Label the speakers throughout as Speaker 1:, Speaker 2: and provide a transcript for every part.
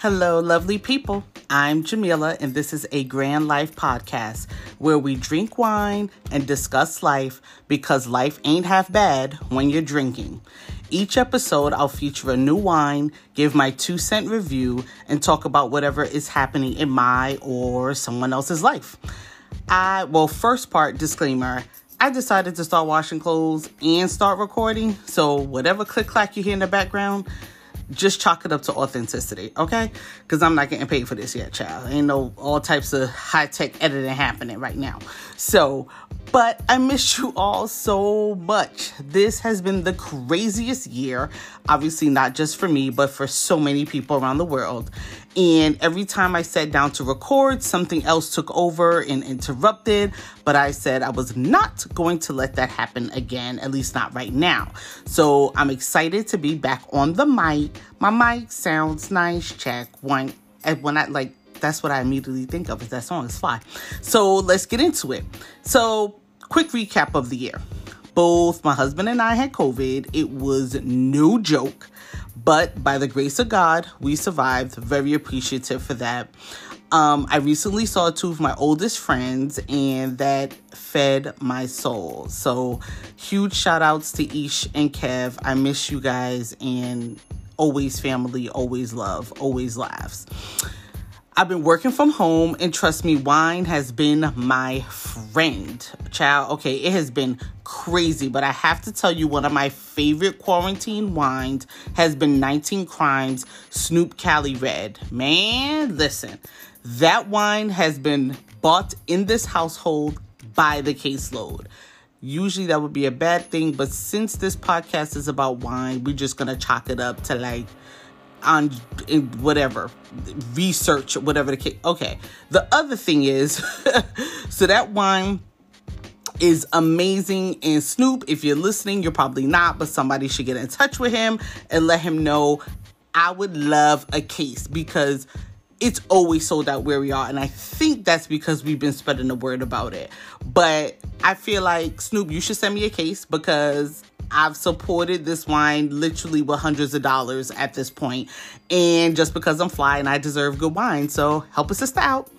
Speaker 1: Hello, lovely people. I'm Jamila, and this is a Grand Life podcast where we drink wine and discuss life because life ain't half bad when you're drinking. Each episode, I'll feature a new wine, give my two cent review, and talk about whatever is happening in my or someone else's life. I, well, first part disclaimer I decided to start washing clothes and start recording, so whatever click clack you hear in the background, just chalk it up to authenticity, okay? Because I'm not getting paid for this yet, child. Ain't no all types of high tech editing happening right now. So, but I miss you all so much. This has been the craziest year, obviously, not just for me, but for so many people around the world. And every time I sat down to record, something else took over and interrupted. But I said I was not going to let that happen again, at least not right now. So I'm excited to be back on the mic. My mic sounds nice. Check one. And when I like, that's what I immediately think of is that song is fly. So let's get into it. So quick recap of the year. Both my husband and I had COVID. It was no joke. But by the grace of God, we survived. Very appreciative for that. Um, I recently saw two of my oldest friends, and that fed my soul. So, huge shout outs to Ish and Kev. I miss you guys, and always family, always love, always laughs. I've been working from home, and trust me, wine has been my friend. Child, okay, it has been crazy, but I have to tell you, one of my favorite quarantine wines has been 19 Crimes Snoop Cali Red. Man, listen, that wine has been bought in this household by the caseload. Usually that would be a bad thing, but since this podcast is about wine, we're just gonna chalk it up to like on whatever research whatever the case okay. The other thing is so that wine is amazing and snoop if you're listening you're probably not but somebody should get in touch with him and let him know. I would love a case because it's always sold out where we are and i think that's because we've been spreading the word about it. But i feel like snoop you should send me a case because I've supported this wine literally with hundreds of dollars at this point. And just because I'm flying, I deserve good wine. So help a sister out.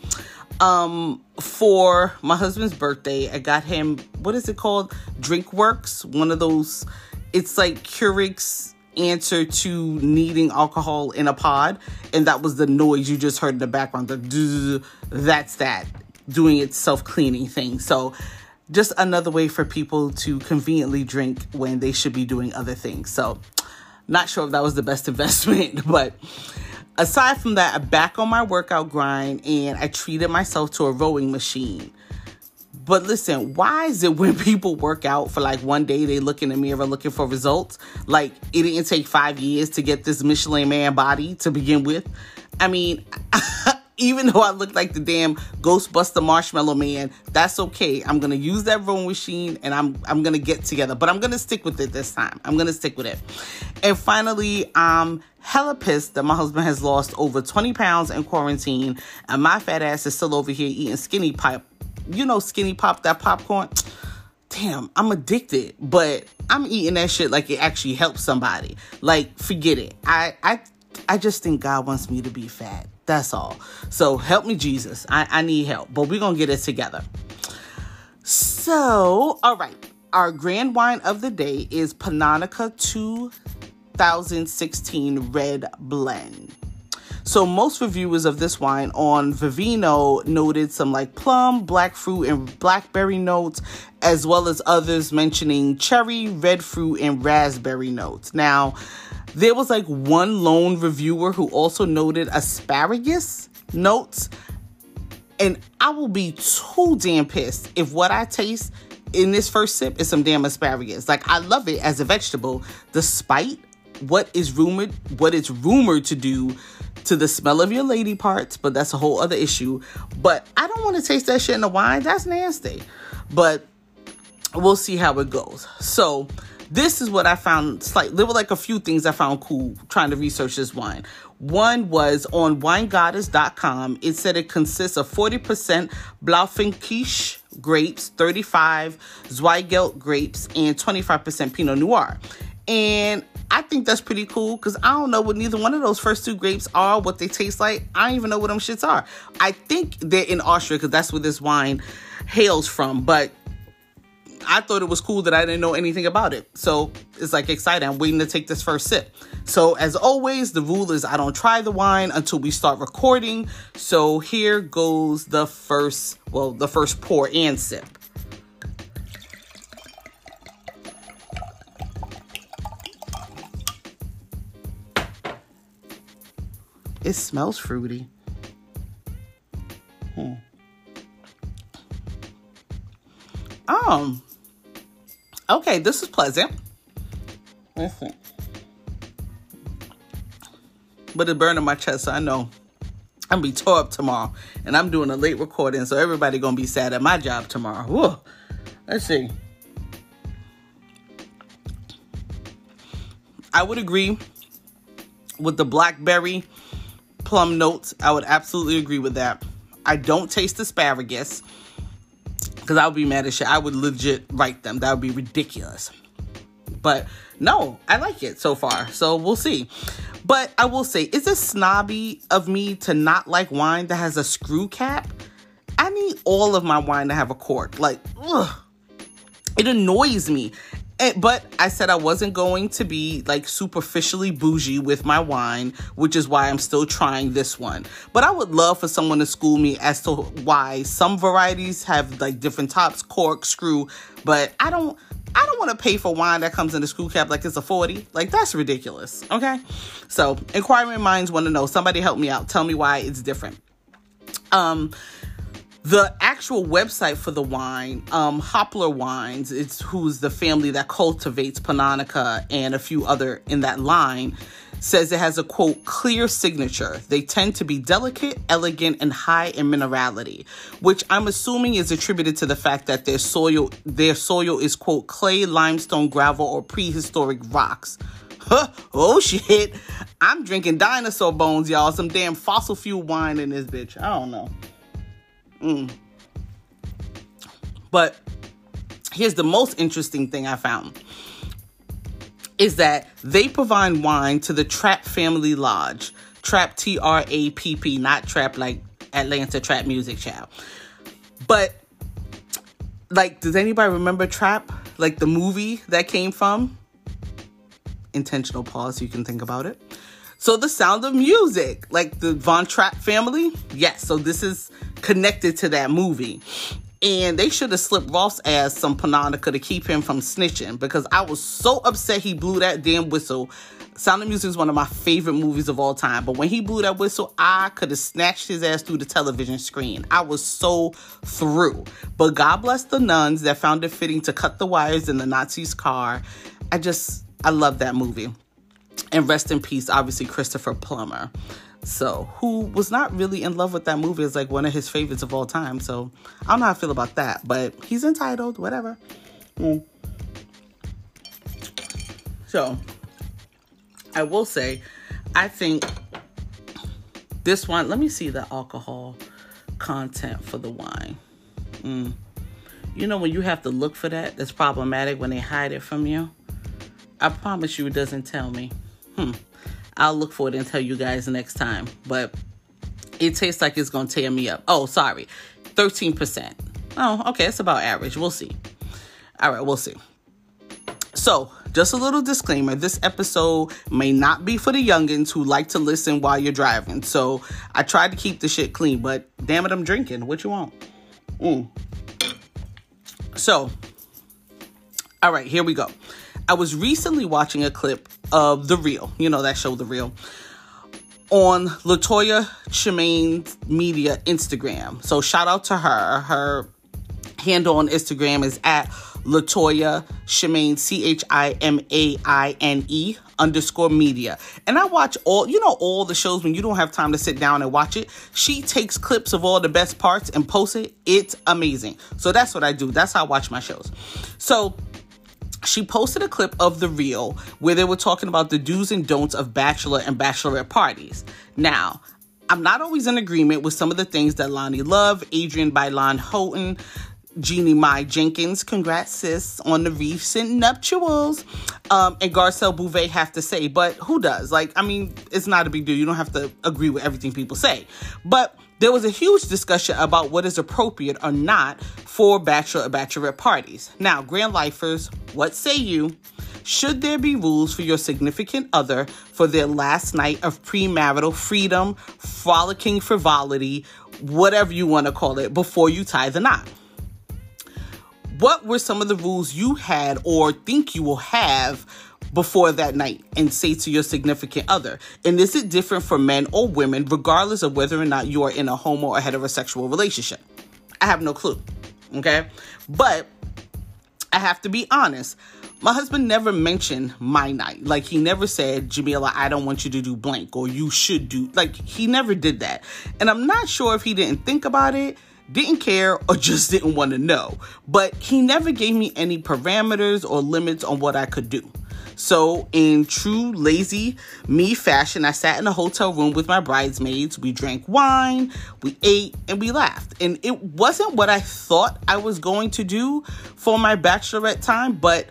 Speaker 1: Um, for my husband's birthday, I got him, what is it called? Drink Works. One of those, it's like Keurig's answer to needing alcohol in a pod. And that was the noise you just heard in the background. The that's that doing its self cleaning thing. So just another way for people to conveniently drink when they should be doing other things. So, not sure if that was the best investment, but aside from that, I'm back on my workout grind and I treated myself to a rowing machine. But listen, why is it when people work out for like one day, they look in the mirror looking for results? Like it didn't take five years to get this Michelin man body to begin with. I mean, even though I look like the damn Ghostbuster Marshmallow Man, that's okay. I'm gonna use that rowing machine and I'm I'm gonna get together. But I'm gonna stick with it this time. I'm gonna stick with it. And finally, I'm hella pissed that my husband has lost over 20 pounds in quarantine and my fat ass is still over here eating skinny pop. You know, skinny pop, that popcorn. Damn, I'm addicted, but I'm eating that shit like it actually helps somebody. Like, forget it. I I I just think God wants me to be fat. That's all. So help me, Jesus. I, I need help, but we're going to get it together. So, all right. Our grand wine of the day is Pannonica 2016 Red Blend. So most reviewers of this wine on Vivino noted some like plum, black fruit, and blackberry notes, as well as others mentioning cherry, red fruit, and raspberry notes. Now, there was like one lone reviewer who also noted asparagus notes. And I will be too damn pissed if what I taste in this first sip is some damn asparagus. Like I love it as a vegetable, despite what is rumored, what it's rumored to do to the smell of your lady parts, but that's a whole other issue. But I don't want to taste that shit in the wine. That's nasty. But we'll see how it goes. So this is what I found slight there were like a few things I found cool trying to research this wine. One was on winegoddess.com. It said it consists of 40% Blaufränkisch grapes, 35 Zweigelt grapes, and 25% Pinot Noir. And I think that's pretty cool because I don't know what neither one of those first two grapes are, what they taste like. I don't even know what them shits are. I think they're in Austria because that's where this wine hails from, but I thought it was cool that I didn't know anything about it. So it's like exciting. I'm waiting to take this first sip. So as always, the rule is I don't try the wine until we start recording. So here goes the first, well, the first pour and sip. It smells fruity. Hmm. Um. Okay, this is pleasant. Listen. But it burned in my chest, so I know I'm gonna be tore up tomorrow. And I'm doing a late recording, so everybody gonna be sad at my job tomorrow. Whoa. Let's see. I would agree with the blackberry plum notes. I would absolutely agree with that. I don't taste asparagus because I would be mad as shit. I would legit write them. That would be ridiculous. But no, I like it so far. So we'll see. But I will say, is it snobby of me to not like wine that has a screw cap? I need all of my wine to have a cork. Like, ugh. It annoys me. And, but I said I wasn't going to be like superficially bougie with my wine, which is why I'm still trying this one. But I would love for someone to school me as to why some varieties have like different tops, cork, screw, but I don't I don't want to pay for wine that comes in a screw cap like it's a 40. Like that's ridiculous. Okay? So, inquiring minds want to know. Somebody help me out. Tell me why it's different. Um the actual website for the wine, um, Hopler Wines, it's who's the family that cultivates Pannonica and a few other in that line, says it has a quote clear signature. They tend to be delicate, elegant, and high in minerality, which I'm assuming is attributed to the fact that their soil their soil is quote clay, limestone, gravel, or prehistoric rocks. Huh, oh shit. I'm drinking dinosaur bones, y'all. Some damn fossil fuel wine in this bitch. I don't know. Mm. But here's the most interesting thing I found is that they provide wine to the Trapp Family Lodge. Trapp T R A P P, not Trap like Atlanta Trap Music Child. But like, does anybody remember Trap? Like the movie that came from? Intentional pause, you can think about it. So the sound of music, like the Von Trapp family, yes. So this is connected to that movie. And they should have slipped Ross ass some Pannonica to keep him from snitching because I was so upset he blew that damn whistle. Sound of Music is one of my favorite movies of all time. But when he blew that whistle, I could have snatched his ass through the television screen. I was so through. But God bless the nuns that found it fitting to cut the wires in the Nazi's car. I just, I love that movie. And rest in peace, obviously, Christopher Plummer. So, who was not really in love with that movie is like one of his favorites of all time. So, I don't know how I feel about that, but he's entitled, whatever. Mm. So, I will say, I think this one, let me see the alcohol content for the wine. Mm. You know, when you have to look for that, that's problematic when they hide it from you. I promise you, it doesn't tell me. Hmm. I'll look for it and tell you guys next time. But it tastes like it's to tear me up. Oh, sorry. 13%. Oh, okay. It's about average. We'll see. All right, we'll see. So, just a little disclaimer this episode may not be for the youngins who like to listen while you're driving. So, I tried to keep the shit clean, but damn it, I'm drinking. What you want? Mm. So, all right, here we go. I was recently watching a clip of The Real, you know, that show, The Real, on Latoya Chimaine's media Instagram. So shout out to her. Her handle on Instagram is at Latoya Chimaine, C H I M A I N E underscore media. And I watch all, you know, all the shows when you don't have time to sit down and watch it. She takes clips of all the best parts and posts it. It's amazing. So that's what I do. That's how I watch my shows. So she posted a clip of the real where they were talking about the do's and don'ts of bachelor and bachelorette parties. Now, I'm not always in agreement with some of the things that Loni Love, Adrienne Bailon Houghton, Jeannie Mai Jenkins, congrats sis on the recent nuptials. Um, and Garcelle Beauvais have to say, but who does? Like, I mean, it's not a big deal. You don't have to agree with everything people say. But there was a huge discussion about what is appropriate or not for bachelor or bachelorette parties. Now, Grand Lifers, what say you? Should there be rules for your significant other for their last night of premarital freedom, frolicking frivolity, whatever you want to call it, before you tie the knot? What were some of the rules you had or think you will have before that night and say to your significant other? And is it different for men or women, regardless of whether or not you are in a homo or heterosexual relationship? I have no clue. Okay. But I have to be honest. My husband never mentioned my night. Like he never said, Jamila, I don't want you to do blank or you should do like he never did that. And I'm not sure if he didn't think about it, didn't care, or just didn't want to know. But he never gave me any parameters or limits on what I could do. So, in true lazy me fashion, I sat in a hotel room with my bridesmaids. We drank wine, we ate, and we laughed. And it wasn't what I thought I was going to do for my bachelorette time, but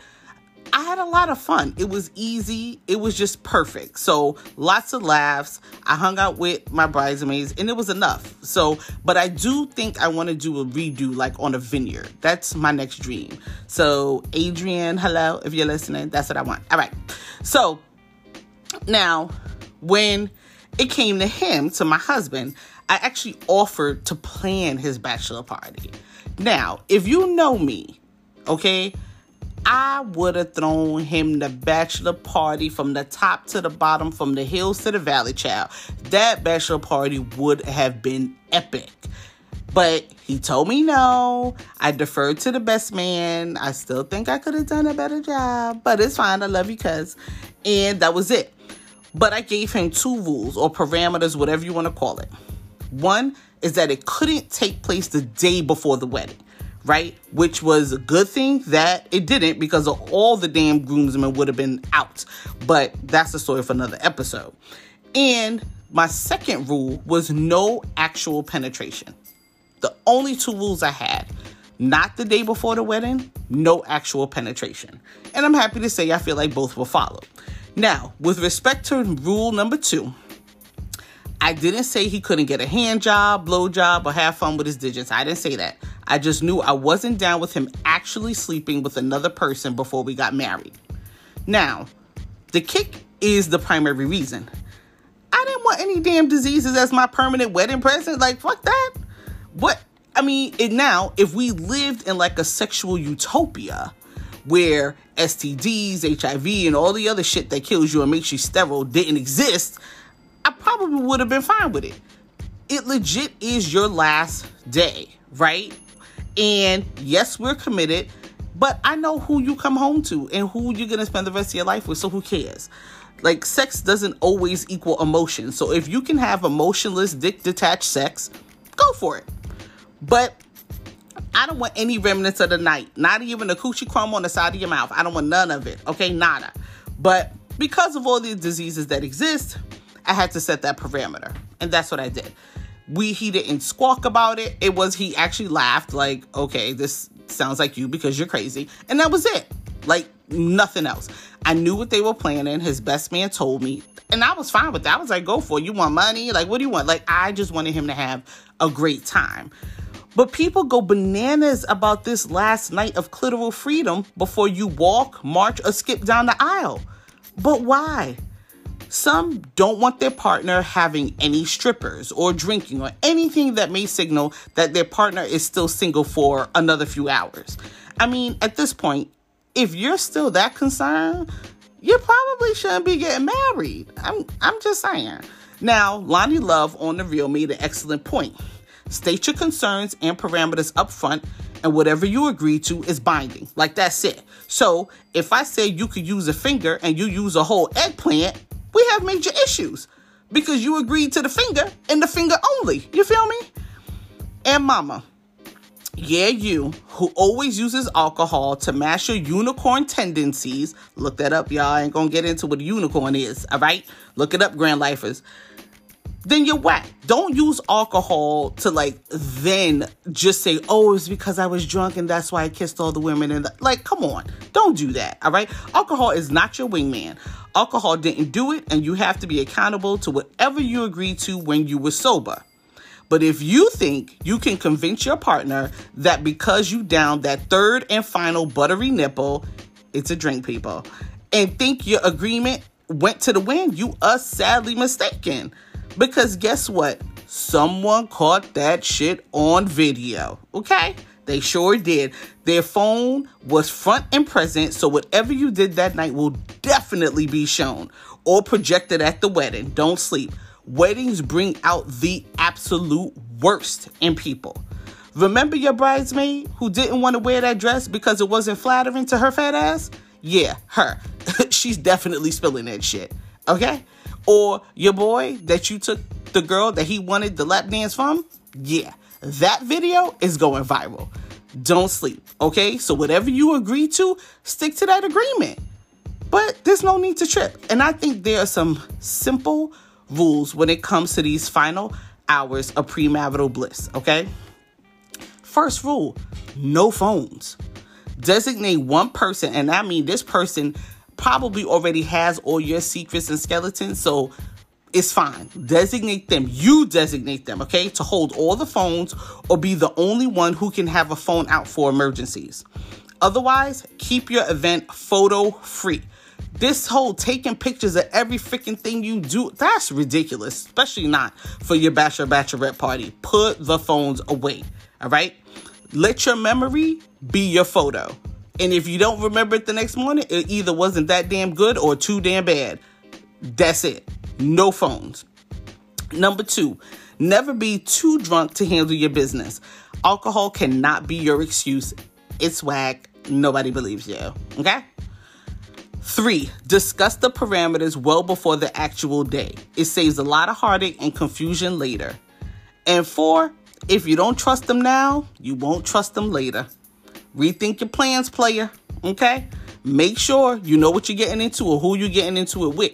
Speaker 1: I had a lot of fun. It was easy. It was just perfect. So lots of laughs. I hung out with my bridesmaids and it was enough. So, but I do think I want to do a redo like on a vineyard. That's my next dream. So Adrian, hello, if you're listening, that's what I want. All right. So now when it came to him, to my husband, I actually offered to plan his bachelor party. Now, if you know me, okay, I would have thrown him the bachelor party from the top to the bottom, from the hills to the valley, child. That bachelor party would have been epic. But he told me no. I deferred to the best man. I still think I could have done a better job, but it's fine. I love you, cuz. And that was it. But I gave him two rules or parameters, whatever you want to call it. One is that it couldn't take place the day before the wedding right? Which was a good thing that it didn't because all the damn groomsmen would have been out. But that's the story for another episode. And my second rule was no actual penetration. The only two rules I had not the day before the wedding, no actual penetration. And I'm happy to say I feel like both were followed. Now, with respect to rule number two, I didn't say he couldn't get a hand job, blow job, or have fun with his digits. I didn't say that. I just knew I wasn't down with him actually sleeping with another person before we got married. Now, the kick is the primary reason. I didn't want any damn diseases as my permanent wedding present. Like, fuck that. What? I mean, it now, if we lived in like a sexual utopia where STDs, HIV, and all the other shit that kills you and makes you sterile didn't exist, I probably would have been fine with it. It legit is your last day, right? And yes, we're committed, but I know who you come home to and who you're going to spend the rest of your life with, so who cares? Like, sex doesn't always equal emotion. So if you can have emotionless, dick detached sex, go for it. But I don't want any remnants of the night, not even a coochie crumb on the side of your mouth. I don't want none of it. Okay, nada. But because of all these diseases that exist, I had to set that parameter. And that's what I did. We he didn't squawk about it. It was he actually laughed like, "Okay, this sounds like you because you're crazy." And that was it. Like nothing else. I knew what they were planning. His best man told me, and I was fine with that. I was like, "Go for it. You want money? Like what do you want?" Like I just wanted him to have a great time. But people go bananas about this last night of clitoral freedom before you walk, march, or skip down the aisle. But why? Some don't want their partner having any strippers or drinking or anything that may signal that their partner is still single for another few hours. I mean, at this point, if you're still that concerned, you probably shouldn't be getting married. I'm I'm just saying. Now, Loni Love on the Real made an excellent point. State your concerns and parameters up front, and whatever you agree to is binding. Like that's it. So if I say you could use a finger and you use a whole eggplant, we have major issues because you agreed to the finger and the finger only. You feel me? And mama, yeah, you who always uses alcohol to mask your unicorn tendencies. Look that up, y'all. I ain't gonna get into what a unicorn is, all right? Look it up, Grand Lifers. Then you're whack. Don't use alcohol to like then just say, oh, it's because I was drunk and that's why I kissed all the women. And like, come on, don't do that. All right. Alcohol is not your wingman. Alcohol didn't do it, and you have to be accountable to whatever you agreed to when you were sober. But if you think you can convince your partner that because you down that third and final buttery nipple, it's a drink, people, and think your agreement went to the wind, you are sadly mistaken. Because guess what? Someone caught that shit on video. Okay? They sure did. Their phone was front and present, so whatever you did that night will definitely be shown or projected at the wedding. Don't sleep. Weddings bring out the absolute worst in people. Remember your bridesmaid who didn't want to wear that dress because it wasn't flattering to her fat ass? Yeah, her. She's definitely spilling that shit. Okay? Or your boy that you took the girl that he wanted the lap dance from? Yeah, that video is going viral. Don't sleep, okay? So, whatever you agree to, stick to that agreement. But there's no need to trip. And I think there are some simple rules when it comes to these final hours of premarital bliss, okay? First rule no phones. Designate one person, and I mean this person probably already has all your secrets and skeletons, so it's fine. Designate them. You designate them, okay, to hold all the phones or be the only one who can have a phone out for emergencies. Otherwise, keep your event photo free. This whole taking pictures of every freaking thing you do, that's ridiculous, especially not for your bachelor bachelorette party. Put the phones away, all right? Let your memory be your photo. And if you don't remember it the next morning, it either wasn't that damn good or too damn bad. That's it. No phones. Number two, never be too drunk to handle your business. Alcohol cannot be your excuse. It's whack. Nobody believes you. Okay? Three, discuss the parameters well before the actual day. It saves a lot of heartache and confusion later. And four, if you don't trust them now, you won't trust them later. Rethink your plans, player. Okay? Make sure you know what you're getting into or who you're getting into it with.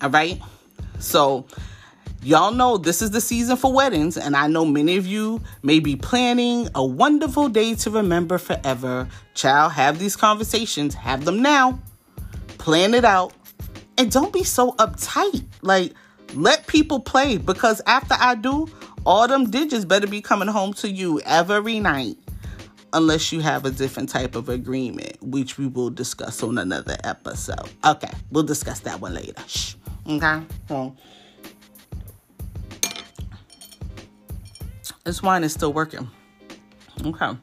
Speaker 1: All right? So, y'all know this is the season for weddings, and I know many of you may be planning a wonderful day to remember forever. Child, have these conversations, have them now, plan it out, and don't be so uptight. Like, let people play because after I do, all them digits better be coming home to you every night unless you have a different type of agreement, which we will discuss on another episode. Okay, we'll discuss that one later. Shh. Okay, this wine is still working. Okay,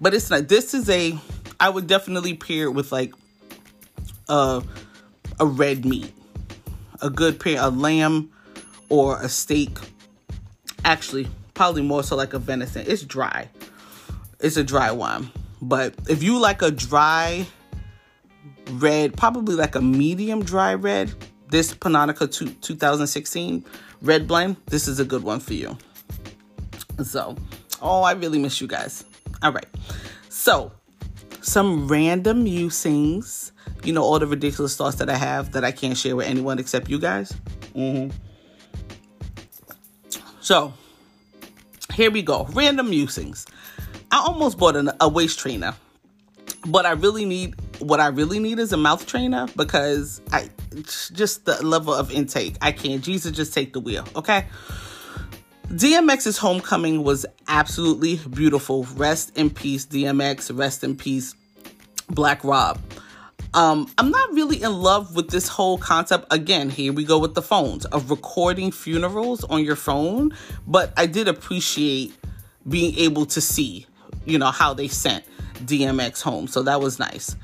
Speaker 1: but it's not. This is a. I would definitely pair it with like a a red meat, a good pair, a lamb or a steak. Actually, probably more so like a venison. It's dry it's a dry wine. But if you like a dry red, probably like a medium dry red, this Pannonica two, 2016 red blend, this is a good one for you. So, oh, I really miss you guys. All right. So, some random musings. You know, all the ridiculous thoughts that I have that I can't share with anyone except you guys. Mm-hmm. So, here we go. Random musings. I almost bought an, a waist trainer, but I really need what I really need is a mouth trainer because I just the level of intake. I can't. Jesus, just take the wheel, okay? DMX's homecoming was absolutely beautiful. Rest in peace, DMX. Rest in peace, Black Rob. Um, I'm not really in love with this whole concept. Again, here we go with the phones of recording funerals on your phone, but I did appreciate being able to see you know, how they sent DMX home. So that was nice.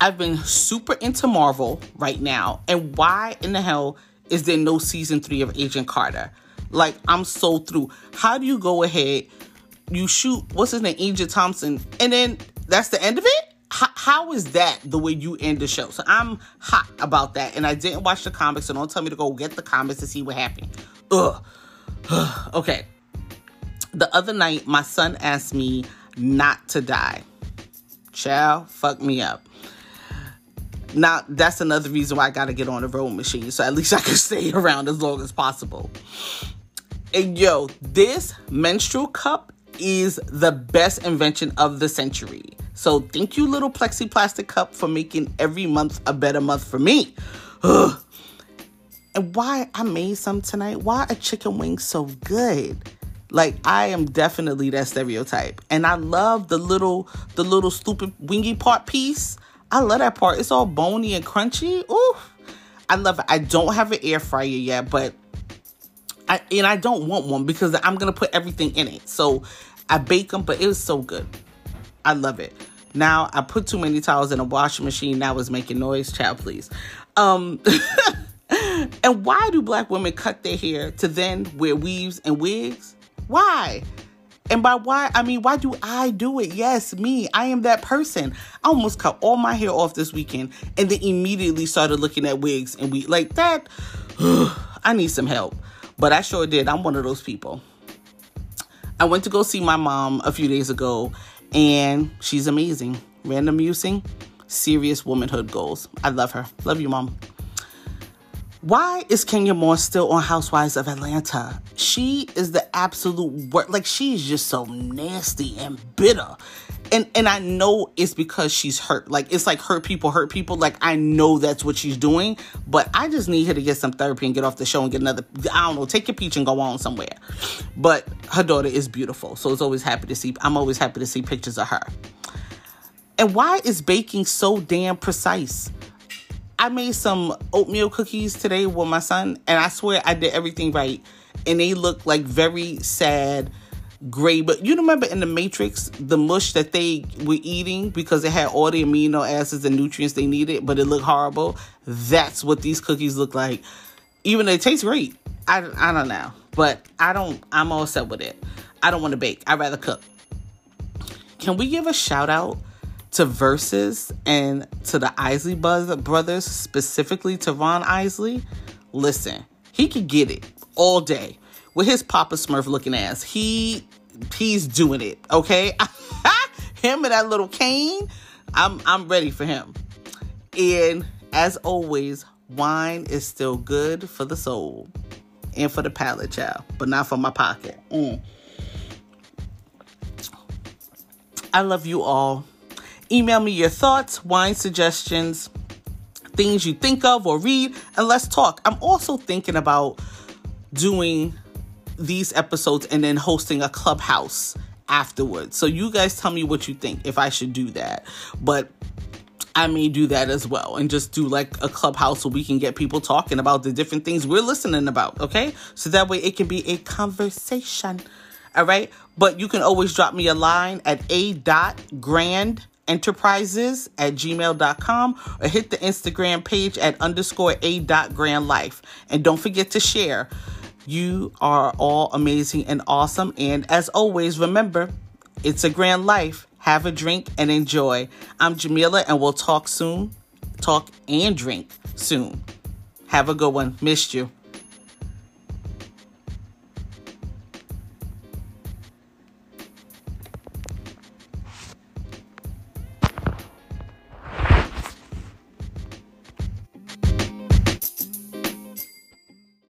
Speaker 1: I've been super into Marvel right now. And why in the hell is there no season three of Agent Carter? Like, I'm so through. How do you go ahead, you shoot, what's his name, Agent Thompson, and then that's the end of it? how is that the way you end the show? So I'm hot about that. And I didn't watch the comics, so don't tell me to go get the comics to see what happened. Ugh. okay the other night, my son asked me not to die. Child, fuck me up. Now that's another reason why I gotta get on the rowing machine, so at least I can stay around as long as possible. And yo, this menstrual cup is the best invention of the century. So thank you, little plexi plastic cup, for making every month a better month for me. Ugh. And why I made some tonight? Why a chicken wing so good? Like I am definitely that stereotype. And I love the little the little stupid wingy part piece. I love that part. It's all bony and crunchy. Ooh. I love it. I don't have an air fryer yet, but I and I don't want one because I'm gonna put everything in it. So I bake them, but it was so good. I love it. Now I put too many towels in a washing machine. Now it's making noise. Child, please. Um And why do black women cut their hair to then wear weaves and wigs? Why? And by why, I mean, why do I do it? Yes, me. I am that person. I almost cut all my hair off this weekend and then immediately started looking at wigs and we like that. I need some help. But I sure did. I'm one of those people. I went to go see my mom a few days ago and she's amazing. Random musing, serious womanhood goals. I love her. Love you, mom. Why is Kenya Moore still on Housewives of Atlanta? She is the absolute worst. Like she's just so nasty and bitter. And and I know it's because she's hurt. Like it's like hurt people hurt people. Like I know that's what she's doing, but I just need her to get some therapy and get off the show and get another I don't know, take your peach and go on somewhere. But her daughter is beautiful. So it's always happy to see I'm always happy to see pictures of her. And why is baking so damn precise? I made some oatmeal cookies today with my son, and I swear I did everything right. And they look like very sad, gray. But you remember in the Matrix, the mush that they were eating because it had all the amino acids and nutrients they needed, but it looked horrible? That's what these cookies look like. Even though it tastes great. I, I don't know. But I don't, I'm all set with it. I don't want to bake. I'd rather cook. Can we give a shout out to Verzuz and to the Isley brothers, specifically to Ron Isley, listen, he could get it all day with his Papa Smurf looking ass. He he's doing it, okay? him and that little cane, I'm I'm ready for him. And as always, wine is still good for the soul and for the palate, child, but not for my pocket. Mm. I love you all. Email me your thoughts, wine suggestions, things you think of or read, and let's talk. I'm also thinking about doing these episodes and then hosting a clubhouse afterwards. So you guys tell me what you think if I should do that. But I may do that as well and just do like a clubhouse so we can get people talking about the different things we're listening about, okay? So that way it can be a conversation. All right? But you can always drop me a line at a dot grand enterprises at gmail.com or hit the Instagram page at underscore a dot grand life. And don't forget to share. You are all amazing and awesome. And as always, remember, it's a grand life. Have a drink and enjoy. I'm Jamila, and we'll talk soon. Talk and drink soon. Have a good one. Missed you.